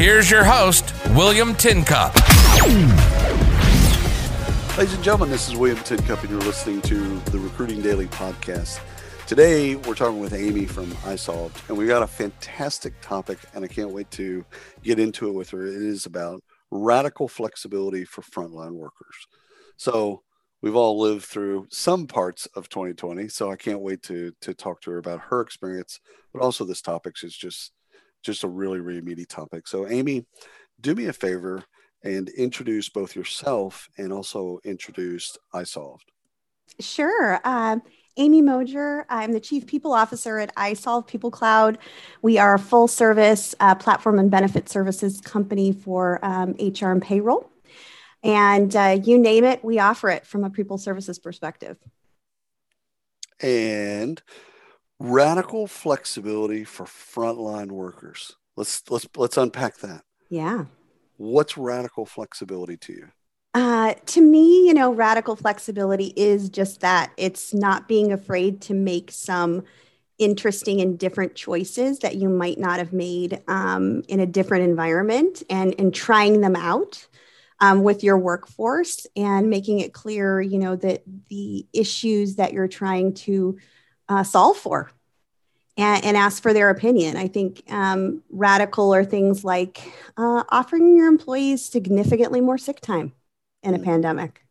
Here's your host, William Tincup. Ladies and gentlemen, this is William Tincup, and you're listening to the Recruiting Daily podcast. Today, we're talking with Amy from iSolved, and we got a fantastic topic, and I can't wait to get into it with her. It is about radical flexibility for frontline workers. So, we've all lived through some parts of 2020, so I can't wait to to talk to her about her experience, but also this topic is just just a really, really meaty topic. So, Amy, do me a favor and introduce both yourself and also introduce iSolved. Sure. Um, Amy Mosher. I'm the Chief People Officer at iSolved People Cloud. We are a full service uh, platform and benefit services company for um, HR and payroll. And uh, you name it, we offer it from a people services perspective. And radical flexibility for frontline workers. Let's let's let's unpack that. Yeah. What's radical flexibility to you? Uh, to me, you know, radical flexibility is just that. It's not being afraid to make some interesting and different choices that you might not have made um, in a different environment and, and trying them out um, with your workforce and making it clear, you know, that the issues that you're trying to uh, solve for and, and, ask for their opinion. I think um, radical are things like uh, offering your employees significantly more sick time in a mm. pandemic,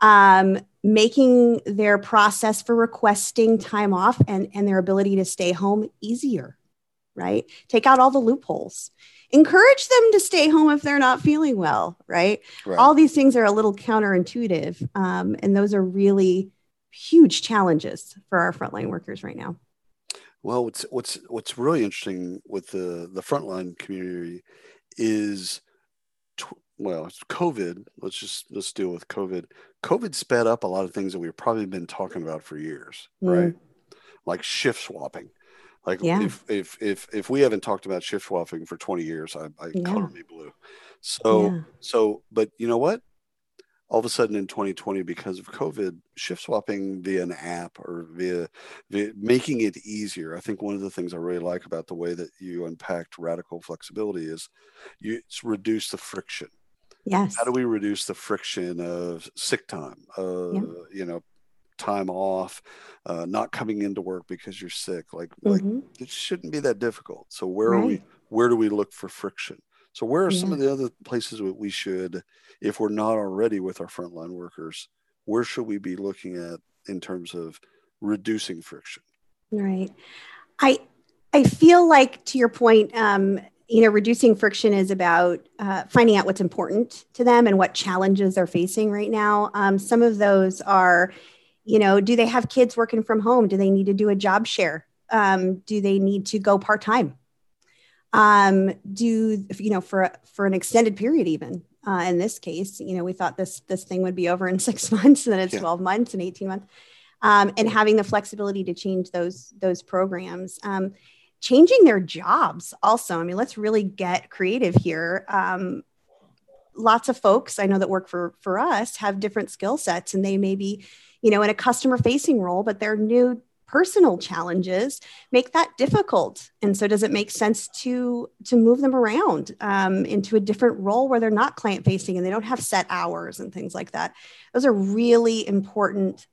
um, making their process for requesting time off and, and their ability to stay home easier, right? Take out all the loopholes. Encourage them to stay home if they're not feeling well, right? right. All these things are a little counterintuitive, um, and those are really huge challenges for our frontline workers right now. Well, what's what's what's really interesting with the the frontline community is, tw- well, it's COVID. Let's just let's deal with COVID. COVID sped up a lot of things that we've probably been talking about for years, mm. right? Like shift swapping. Like yeah. if, if if if we haven't talked about shift swapping for 20 years, I, I yeah. color me blue. So yeah. so, but you know what? All of a sudden in 2020 because of covid shift swapping via an app or via, via, making it easier i think one of the things i really like about the way that you unpacked radical flexibility is you it's reduce the friction yes how do we reduce the friction of sick time uh, yeah. you know time off uh, not coming into work because you're sick like mm-hmm. like it shouldn't be that difficult so where right. are we where do we look for friction so where are yeah. some of the other places that we should if we're not already with our frontline workers, where should we be looking at in terms of reducing friction? Right. I I feel like to your point, um, you know, reducing friction is about uh, finding out what's important to them and what challenges they're facing right now. Um, some of those are, you know, do they have kids working from home? Do they need to do a job share? Um, do they need to go part time? Um, do you know for for an extended period even? Uh, in this case, you know, we thought this this thing would be over in six months, and then it's yeah. 12 months and 18 months. Um, and having the flexibility to change those those programs, um, changing their jobs also. I mean, let's really get creative here. Um, lots of folks I know that work for for us have different skill sets, and they may be, you know, in a customer facing role, but they're new personal challenges make that difficult. And so does it make sense to to move them around um, into a different role where they're not client facing and they don't have set hours and things like that? Those are really important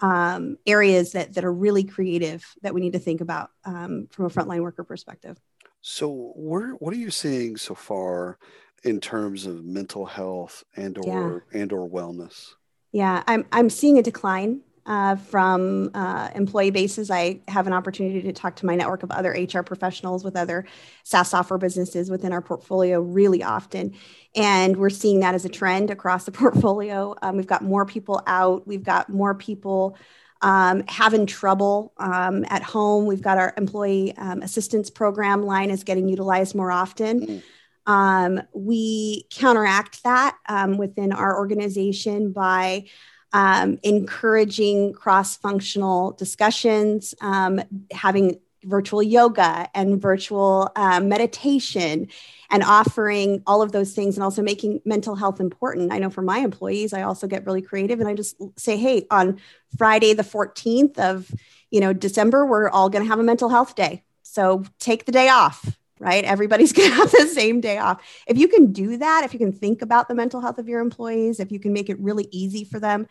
um, areas that that are really creative that we need to think about um, from a frontline worker perspective. So where what are you seeing so far in terms of mental health and or yeah. and or wellness? Yeah i'm i'm seeing a decline uh, from uh, employee bases. I have an opportunity to talk to my network of other HR professionals with other SaaS software businesses within our portfolio really often. And we're seeing that as a trend across the portfolio. Um, we've got more people out, we've got more people. Um, having trouble um, at home. We've got our employee um, assistance program line is getting utilized more often. Mm. Um, we counteract that um, within our organization by um, encouraging cross functional discussions, um, having virtual yoga and virtual um, meditation and offering all of those things and also making mental health important. I know for my employees, I also get really creative and I just say, hey, on Friday the 14th of you know December, we're all going to have a mental health day. So take the day off, right? Everybody's going to have the same day off. If you can do that, if you can think about the mental health of your employees, if you can make it really easy for them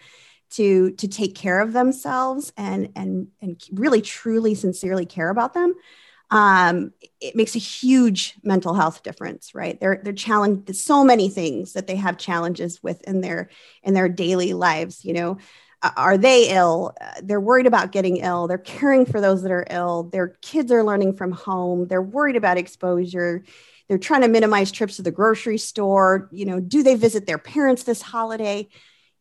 to to take care of themselves and and and really truly sincerely care about them um, it makes a huge mental health difference right they're they're challenged so many things that they have challenges with in their in their daily lives you know are they ill? They're worried about getting ill. They're caring for those that are ill. Their kids are learning from home. They're worried about exposure. They're trying to minimize trips to the grocery store. You know do they visit their parents this holiday?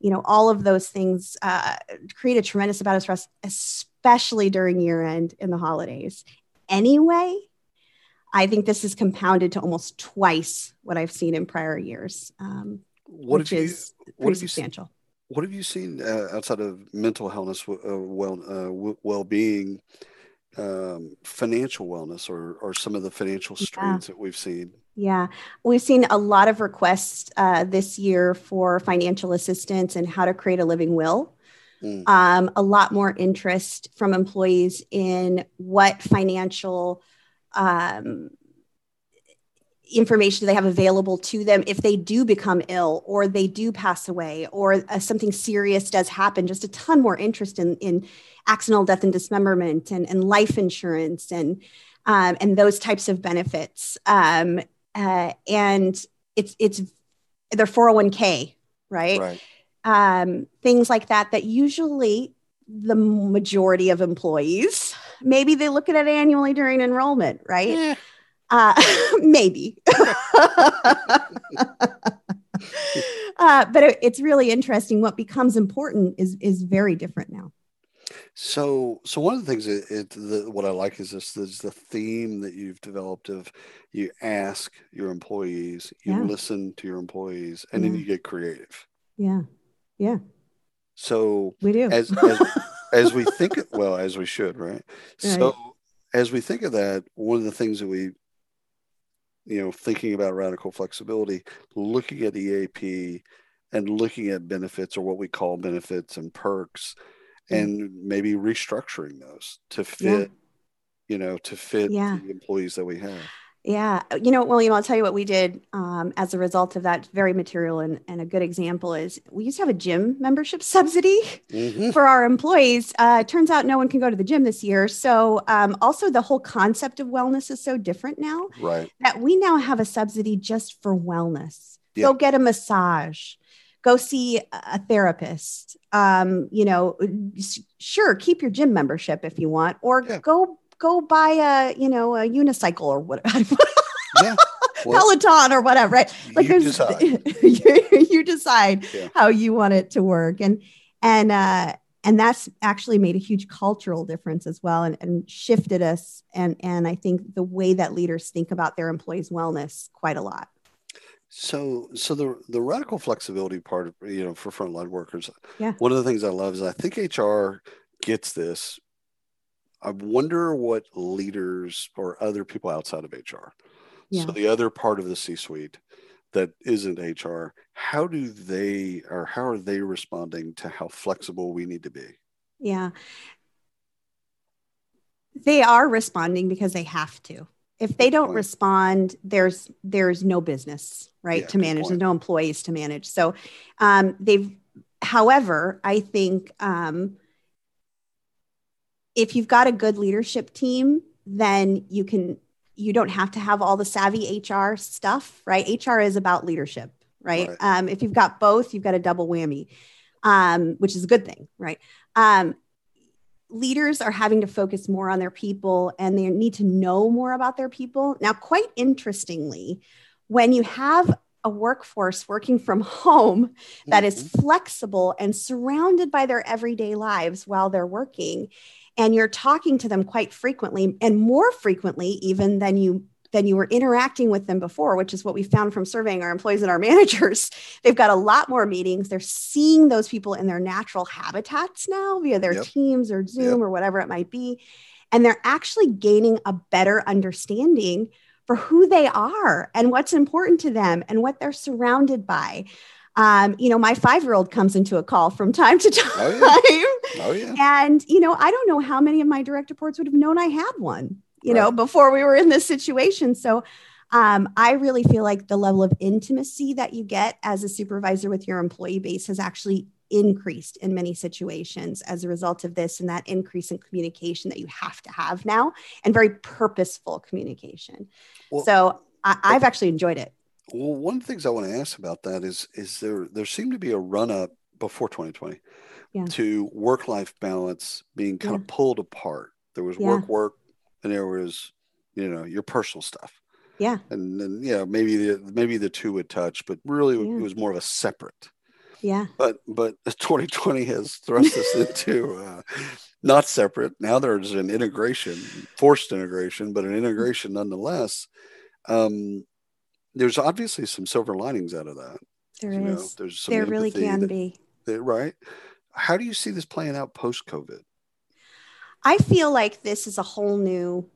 You know all of those things uh, create a tremendous amount of stress especially during year end in the holidays. Anyway i think this is compounded to almost twice what i've seen in prior years um, what which you, what have substantial you, what have you seen uh, outside of mental wellness uh, well uh, well-being um, financial wellness or, or some of the financial strains yeah. that we've seen yeah, we've seen a lot of requests uh, this year for financial assistance and how to create a living will. Mm. Um, a lot more interest from employees in what financial um, information they have available to them if they do become ill or they do pass away or uh, something serious does happen. Just a ton more interest in, in accidental death and dismemberment and, and life insurance and um, and those types of benefits. Um, uh, and it's it's their 401k, right? Right. Um, things like that that usually the majority of employees maybe they look at it annually during enrollment, right? Yeah. Uh, maybe. uh, but it, it's really interesting. What becomes important is is very different now. So, so one of the things it, it the, what I like is this is the theme that you've developed of you ask your employees, you yeah. listen to your employees, and yeah. then you get creative. Yeah, yeah. So we do as as, as we think well as we should, right? right? So as we think of that, one of the things that we you know thinking about radical flexibility, looking at EAP and looking at benefits or what we call benefits and perks Mm. and maybe restructuring those to fit, yeah. you know, to fit yeah. the employees that we have. Yeah. You know, William, I'll tell you what we did um, as a result of that very material. And, and, a good example is we used to have a gym membership subsidy mm-hmm. for our employees. Uh, turns out no one can go to the gym this year. So, um, also, the whole concept of wellness is so different now. Right. That we now have a subsidy just for wellness. Yeah. Go get a massage go see a therapist um, you know sure keep your gym membership if you want or yeah. go go buy a you know a unicycle or whatever yeah. peloton or whatever right like you decide. you, you decide yeah. how you want it to work and and uh and that's actually made a huge cultural difference as well and, and shifted us and and i think the way that leaders think about their employees wellness quite a lot so, so the the radical flexibility part, you know, for frontline workers. Yeah. One of the things I love is I think HR gets this. I wonder what leaders or other people outside of HR, yeah. so the other part of the C-suite that isn't HR, how do they or how are they responding to how flexible we need to be? Yeah. They are responding because they have to if they don't respond there's there's no business right yeah, to manage there's no employees to manage so um, they've however i think um, if you've got a good leadership team then you can you don't have to have all the savvy hr stuff right hr is about leadership right, right. Um, if you've got both you've got a double whammy um, which is a good thing right um, leaders are having to focus more on their people and they need to know more about their people. Now, quite interestingly, when you have a workforce working from home that is mm-hmm. flexible and surrounded by their everyday lives while they're working, and you're talking to them quite frequently and more frequently even than you than you were interacting with them before, which is what we found from surveying our employees and our managers. They've got a lot more meetings. They're seeing those people in their natural habitats now via their yep. teams or Zoom yep. or whatever it might be. And they're actually gaining a better understanding for who they are and what's important to them and what they're surrounded by. Um, you know, my five year old comes into a call from time to time. Oh, yeah. Oh, yeah. And, you know, I don't know how many of my direct reports would have known I had one, you right. know, before we were in this situation. So um, I really feel like the level of intimacy that you get as a supervisor with your employee base has actually increased in many situations as a result of this and that increase in communication that you have to have now and very purposeful communication. Well, so I, I've actually enjoyed it. Well, one of the things I want to ask about that is is there there seemed to be a run up before 2020 yeah. to work life balance being kind yeah. of pulled apart. There was yeah. work work and there was you know your personal stuff. Yeah. And then yeah, maybe the maybe the two would touch, but really it was more of a separate. Yeah. But but 2020 has thrust us into uh, not separate. Now there's an integration, forced integration, but an integration nonetheless. Um, there's obviously some silver linings out of that. There you is. Know, there's some there really can that, be. That, right. How do you see this playing out post COVID? I feel like this is a whole new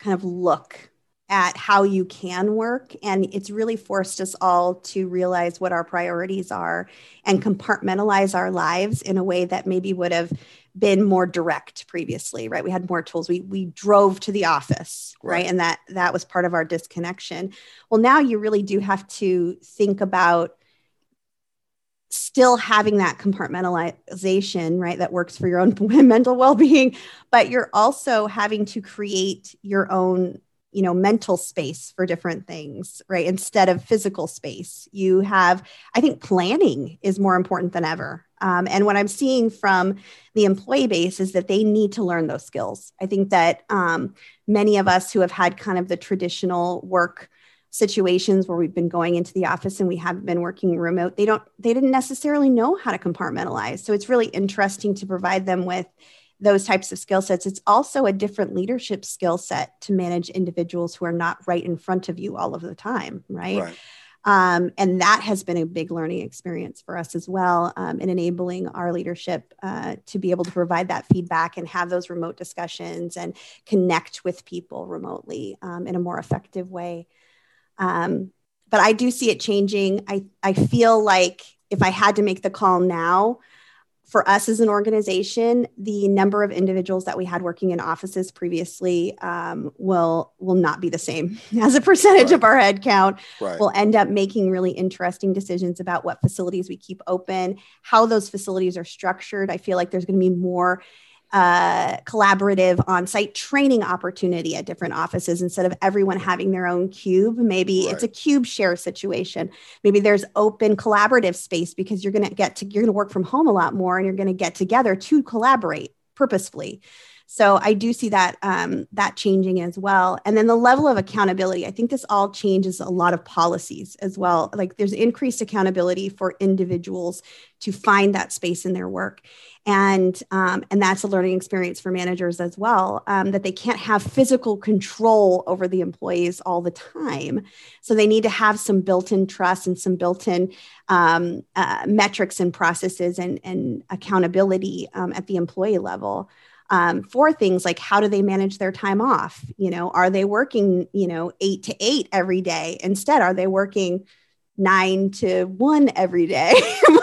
kind of look at how you can work. And it's really forced us all to realize what our priorities are and compartmentalize our lives in a way that maybe would have been more direct previously right? We had more tools. We we drove to the office right. right, and that that was part of our disconnection. Well now you really do have to think about still having that compartmentalization right that works for your own mental well-being but you're also having to create your own you know mental space for different things right instead of physical space. You have i think planning is more important than ever um, and what i'm seeing from the employee base is that they need to learn those skills i think that um, many of us who have had kind of the traditional work situations where we've been going into the office and we have been working remote they don't they didn't necessarily know how to compartmentalize so it's really interesting to provide them with those types of skill sets. It's also a different leadership skill set to manage individuals who are not right in front of you all of the time, right? right. Um, and that has been a big learning experience for us as well um, in enabling our leadership uh, to be able to provide that feedback and have those remote discussions and connect with people remotely um, in a more effective way. Um, but I do see it changing. I, I feel like if I had to make the call now, for us as an organization, the number of individuals that we had working in offices previously um, will will not be the same as a percentage right. of our headcount. Right. We'll end up making really interesting decisions about what facilities we keep open, how those facilities are structured. I feel like there's going to be more uh, collaborative on-site training opportunity at different offices instead of everyone having their own cube. Maybe right. it's a cube share situation. Maybe there's open collaborative space because you're going to get to you're going to work from home a lot more and you're going to get together to collaborate purposefully so I do see that um, that changing as well. And then the level of accountability, I think this all changes a lot of policies as well. Like there's increased accountability for individuals to find that space in their work. And um, and that's a learning experience for managers as well. Um, that they can't have physical control over the employees all the time, so they need to have some built-in trust and some built-in um, uh, metrics and processes and and accountability um, at the employee level um, for things like how do they manage their time off? You know, are they working, you know, eight to eight every day? Instead, are they working nine to one every day?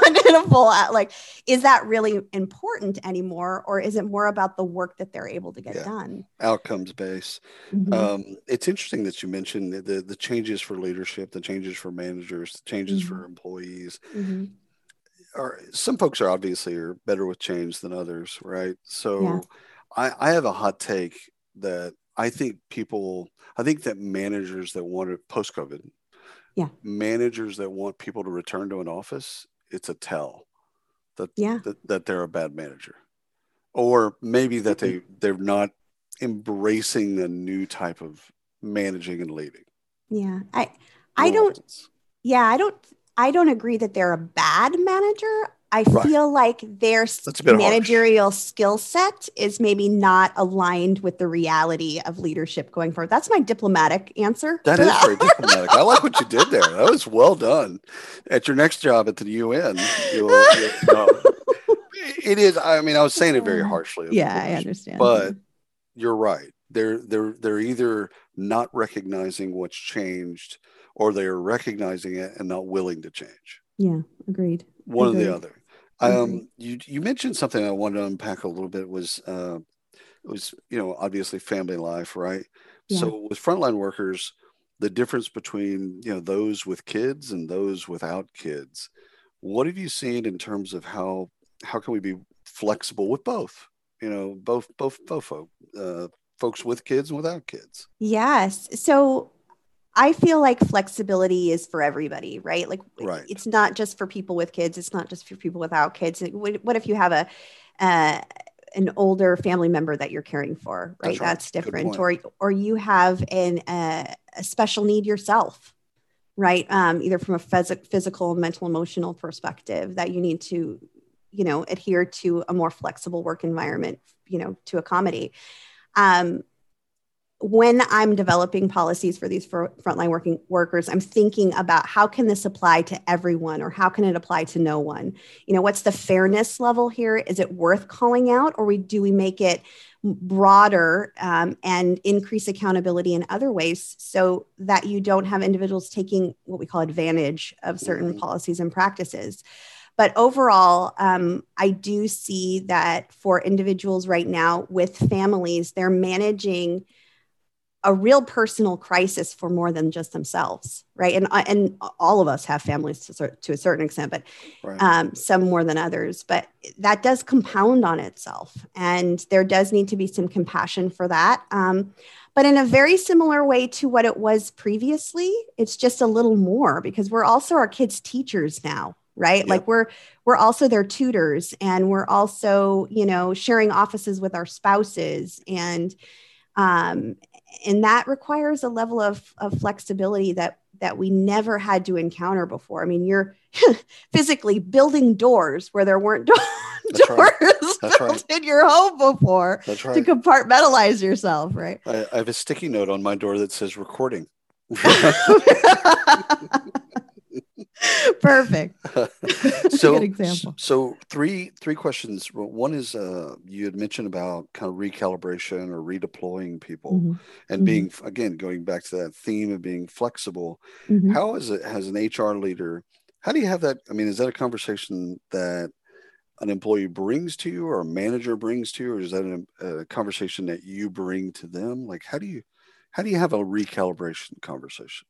full out? like, is that really important anymore? Or is it more about the work that they're able to get yeah. done? Outcomes based. Mm-hmm. Um, it's interesting that you mentioned the, the, the, changes for leadership, the changes for managers, the changes mm-hmm. for employees. Mm-hmm are some folks are obviously are better with change than others, right? So yeah. I, I have a hot take that I think people, I think that managers that want to post COVID, yeah, managers that want people to return to an office, it's a tell that yeah. that, that they're a bad manager, or maybe that mm-hmm. they they're not embracing a new type of managing and leading. Yeah, I I don't. Yeah, I don't I don't agree that they're a bad manager. I Right. feel like their s- That's a bit harsh. managerial skill set is maybe not aligned with the reality of leadership going forward. That's my diplomatic answer. That to very diplomatic. I like what you did there. That was well done. At your next job at the UN, you'll, you'll no. it is. I mean, I was saying it very harshly. yeah, I understand. But you're right. They're they're they're either not recognizing what's changed, or they are recognizing it and not willing to change. yeah, agreed. One or the other. Um, you you mentioned something I wanted to unpack a little bit was uh, it was you know obviously family life, right? Yeah. So with frontline workers, the difference between you know those with kids and those without kids, what have you seen in terms of how how can we be flexible with both? You know, both both both folk, uh, folks with kids and without kids. Yes. So I feel like flexibility is for everybody, right? Like Right. it's not just for people with kids. It's not just for people without kids. What if you have a uh, an older family member that you're caring for, right? That's right. That's, different. Or or you have an uh, a special need yourself, right? Um, either from a phys- physical, mental, emotional perspective that you need to, you know, adhere to a more flexible work environment, you know, to accommodate. Um, when I'm developing policies for these fr- frontline working workers, I'm thinking about how can this apply to everyone or how can it apply to no one? You know, what's the fairness level here? Is it worth calling out or we, do we make it broader um, and increase accountability in other ways so that you don't have individuals taking what we call advantage of certain Mhm. policies and practices? But overall, um, I do see that for individuals right now with families, they're managing a real personal crisis for more than just themselves, right? And uh, and all of us have families to, to a certain extent, but Right. um, some more than others. But that does compound on itself, and there does need to be some compassion for that. Um, but in a very similar way to what it was previously, it's just a little more because we're also our kids' teachers now, right? Yep. Like we're we're also their tutors, and we're also you know sharing offices with our spouses and um, and that requires a level of, of flexibility that that we never had to encounter before. I mean, you're physically building doors where there weren't do- doors right. Built right. in your home before That's to compartmentalize yourself, right? I, I have a sticky note on my door that says recording. Perfect. So so three three questions. One is uh you had mentioned about kind of recalibration or redeploying people Mhm, and mhm. being again going back to that theme of being flexible. Mhm. how is it as an hr leader how do you have that i mean is that a conversation that an employee brings to you or a manager brings to you or is that a, a conversation that you bring to them? Like how do you how do you have a recalibration conversation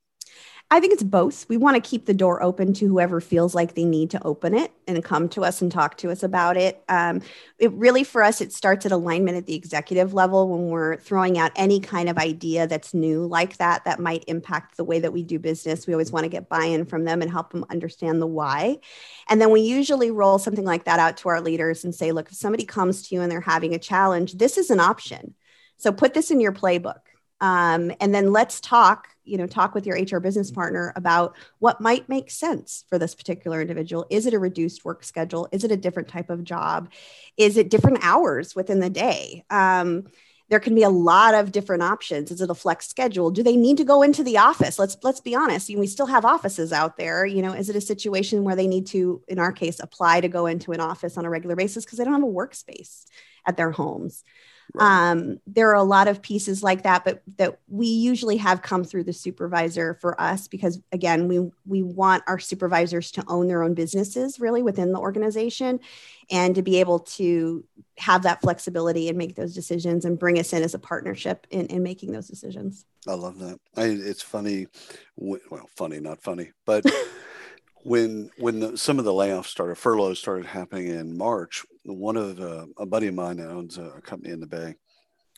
I think it's both. We want to keep the door open to whoever feels like they need to open it and come to us and talk to us about it. Um, it really, for us, it starts at alignment at the executive level when we're throwing out any kind of idea that's new like that, that might impact the way that we do business. We always want to get buy in from them and help them understand the why. And then we usually roll something like that out to our leaders and say, look, if somebody comes to you and they're having a challenge, this is an option. So put this in your playbook. Um, and then let's talk you know talk with your hr business partner about what might make sense for this particular individual. Is it a reduced work schedule? Is it a different type of job? Is it different hours within the day? Um, there can be a lot of different options. Is it a flex schedule? Do they need to go into the office? Let's let's be honest we still have offices out there. You know is it a situation where they need to in our case apply to go into an office on a regular basis because they don't have a workspace at their homes um, there are a lot of pieces like that, but that we usually have come through the supervisor for us because again, we we want our supervisors to own their own businesses really within the organization and to be able to have that flexibility and make those decisions and bring us in as a partnership in, in making those decisions. I love that. I, it's funny. Well, funny, not funny, but when when the, some of the layoffs started, furloughs started happening in March. One of uh, a buddy of mine that owns a company in the Bay,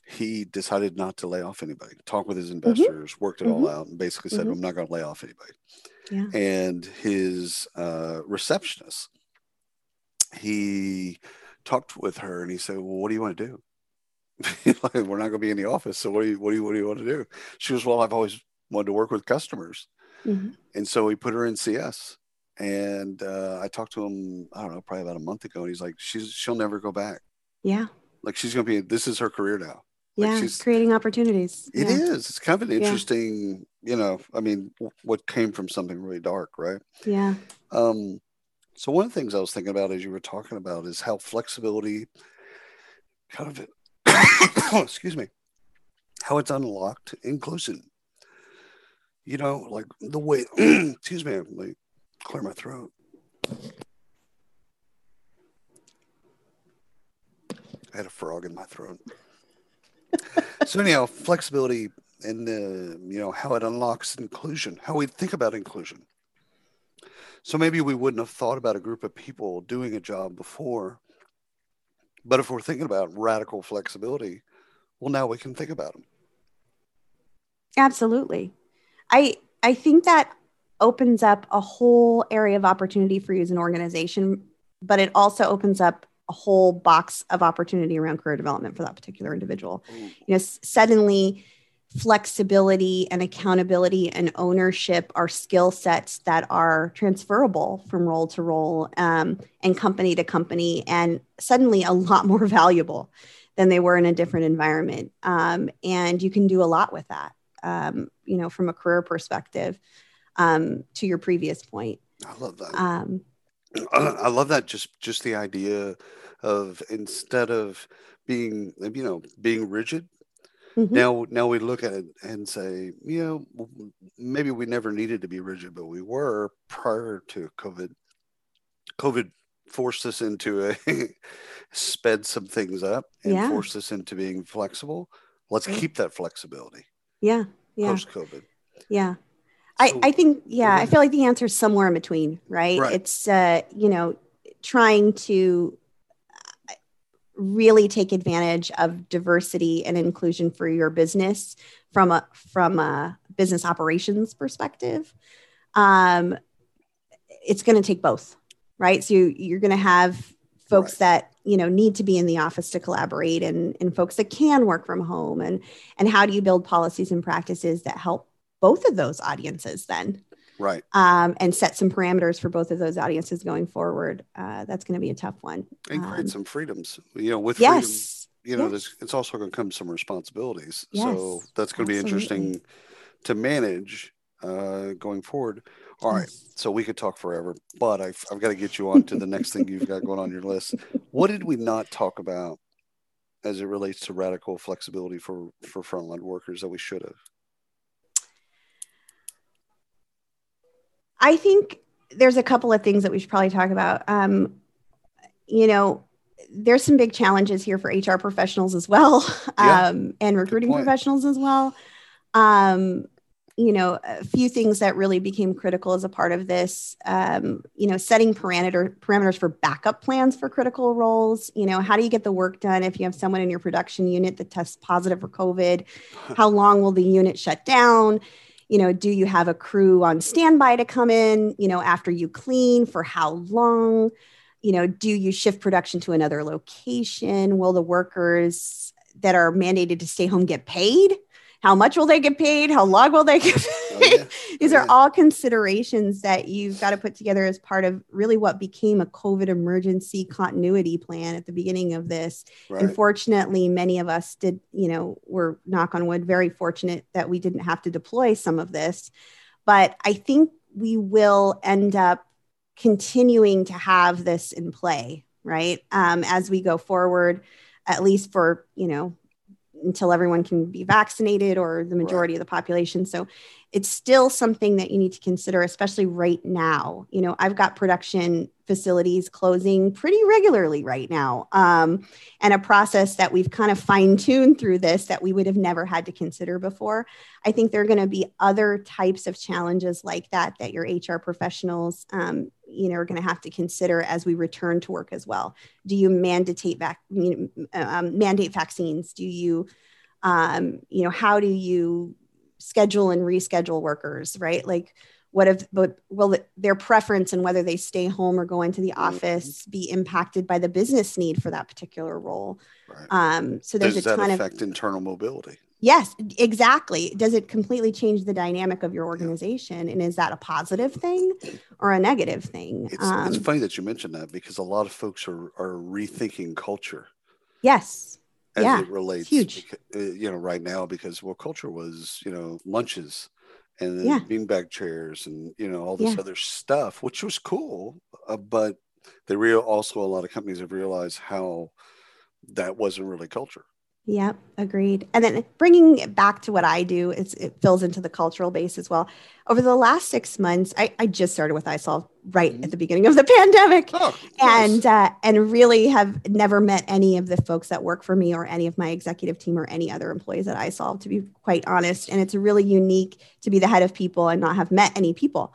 he decided not to lay off anybody. Talked with his investors, worked it all out, and basically said, Mhm. "I'm not going to lay off anybody." Yeah. And his uh, receptionist, he talked with her, and he said, "Well, what do you want to do?" like, we're not going to be in the office. So what do you what do you what do you want to do? She goes, Well, I've always wanted to work with customers. Mhm. And so we put her in CS and uh, I talked to him. I don't know, probably about a month ago, and he's like, "She's she'll never go back. Yeah. Like she's gonna be. This is her career now. Like Yeah. she's- Creating opportunities. It yeah. is. It's kind of an Yeah. interesting. You know, I mean, what came from something really dark, right? Yeah. Um, so one of the things I was thinking about as you were talking about is how flexibility kind of excuse me, how it's unlocked inclusion. You know, like the way excuse me, me clear my throat. I had a frog in my throat. so anyhow, flexibility and the you know how it unlocks inclusion, how we think about inclusion. So maybe we wouldn't have thought about a group of people doing a job before. But if we're thinking about radical flexibility, well, now we can think about them. Absolutely. I I think that opens up a whole area of opportunity for you as an organization, but it also opens up a whole box of opportunity around career development for that particular individual. You know, suddenly flexibility and accountability and ownership are skill sets that are transferable from role to role um, and company to company, and suddenly a lot more valuable than they were in a different environment. Um, and you can do a lot with that, um, you know, from a career perspective. Um, to your previous point, I love that. um, I love that. Just just the idea of instead of being you know being rigid, mhm, now now we look at it and say you know maybe we never needed to be rigid, but we were prior to COVID. COVID forced us into a sped some things up and Yeah. forced us into being flexible. Let's keep that flexibility yeah, yeah, post COVID. yeah. I, So- I think yeah i Mhm. feel like the answer is somewhere in between right, Right. it's uh you know trying to uh, really take advantage of diversity and inclusion for your business from a from a business operations perspective um it's going to take both right so you, you're going to have folks Right. that you know need to be in the office to collaborate and and folks that can work from home and and how do you build policies and practices that help both of those audiences then Right. um, and set some parameters for both of those audiences going forward uh, that's going to be a tough one And create Um, some freedoms. You know, with freedom, yes you know, there's it's also going to come some responsibilities. yes. So that's going to be interesting to manage uh, going forward. All right. So we could talk forever, but I've, I've got to get you on to the next thing you've got going on your list. What did we not talk about as it relates to radical flexibility for, for frontline workers that we should have? I think there's a couple of things that we should probably talk about. Um, you know, there's some big challenges here for HR professionals as well, Yeah, um, and recruiting professionals as well. Um, you know, a few things that really became critical as a part of this. Um, you know, setting parameter parameters for backup plans for critical roles. You know, how do you get the work done if you have someone in your production unit that tests positive for COVID? How long will the unit shut down? You know do you have a crew on standby to come in you know after you clean for how long? You know do you shift production to another location? Will the workers that are mandated to stay home get paid? How much will they get paid? How long will they get yeah. these are all considerations that you've got to put together as part of really what became a covid emergency continuity plan at the beginning of this Right. Unfortunately, many of us did, you know, were knock on wood, very fortunate that we didn't have to deploy some of this. But I think we will end up continuing to have this in play, right? Um, as we go forward, at least for, you know, until everyone can be vaccinated or the majority of the population. So it's still something that you need to consider, especially right now. You know, I've got production facilities closing pretty regularly right now. Um, and a process that we've kind of fine tuned through this that we would have never had to consider before. I think there are going to be other types of challenges like that that your HR professionals, um, you know, are going to have to consider as we return to work as well. Do you mandate vac- you know, um, mandate vaccines? Do you, um, you know, how do you schedule and reschedule workers? Right, like what if but will their preference and whether they stay home or go into the office be impacted by the business need for that particular role right. um, so there's Does a ton of affect internal mobility? Yes, exactly. Does it completely change the dynamic of your organization? And is that a positive thing or a negative thing? It's, um, it's funny that you mentioned that because a lot of folks are, are rethinking culture. Yes. As yeah, it relates, huge. Uh, you know, right now because well, culture was you know lunches and then Yeah. beanbag chairs and you know all this Yeah. other stuff, which was cool. Uh, but they real also a lot of companies have realized how that wasn't really culture. Yep, agreed. And then bringing it back to what I do, it's, it fills into the cultural base as well. Over the last six months, I, I just started with iSolve right Mhm. at the beginning of the pandemic. Oh, and uh, and really have never met any of the folks that work for me or any of my executive team or any other employees at iSolve, to be quite honest. And it's really unique to be the head of people and not have met any people.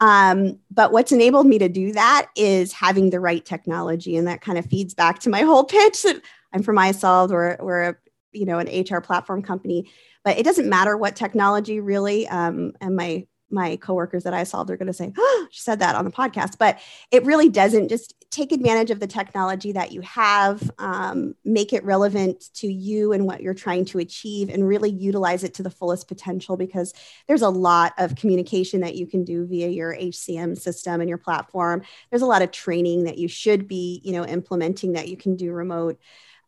Um, but what's enabled me to do that is having the right technology, and that kind of feeds back to my whole pitch that I'm from iSolve. We're we're a you know an HR platform company, but it doesn't matter what technology really. Um, and my my coworkers that iSolved, they're going to say, "Oh, she said that on the podcast," but it really doesn't. Just take advantage of the technology that you have, um, make it relevant to you and what you're trying to achieve, and really utilize it to the fullest potential. Because there's a lot of communication that you can do via your HCM system and your platform. There's a lot of training that you should be, you know, implementing that you can do remote.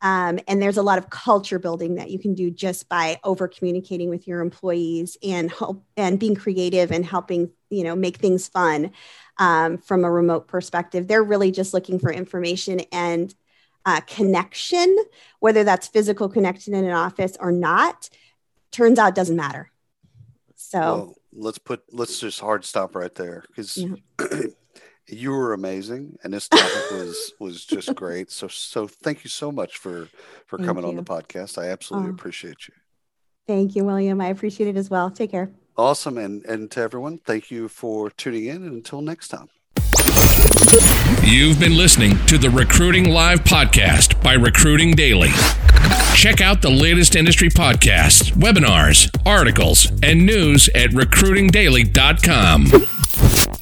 Um, and there's a lot of culture building that you can do just by over communicating with your employees and help and being creative and helping you know make things fun um, from a remote perspective. They're really just looking for information and uh, connection, whether that's physical connection in an office or not. Turns out doesn't matter. So Well, let's put let's just hard stop right there because Yeah. you were amazing and this topic was was just great. So so thank you so much for for Thank coming on the podcast. I absolutely Oh. appreciate you. thank you, William. I appreciate it as well. Take care. Awesome and and to everyone, thank you for tuning in and until next time. You've been listening to the Recruiting Live podcast by Recruiting Daily. Check out the latest industry podcasts, webinars, articles, and news at recruitingdaily.com.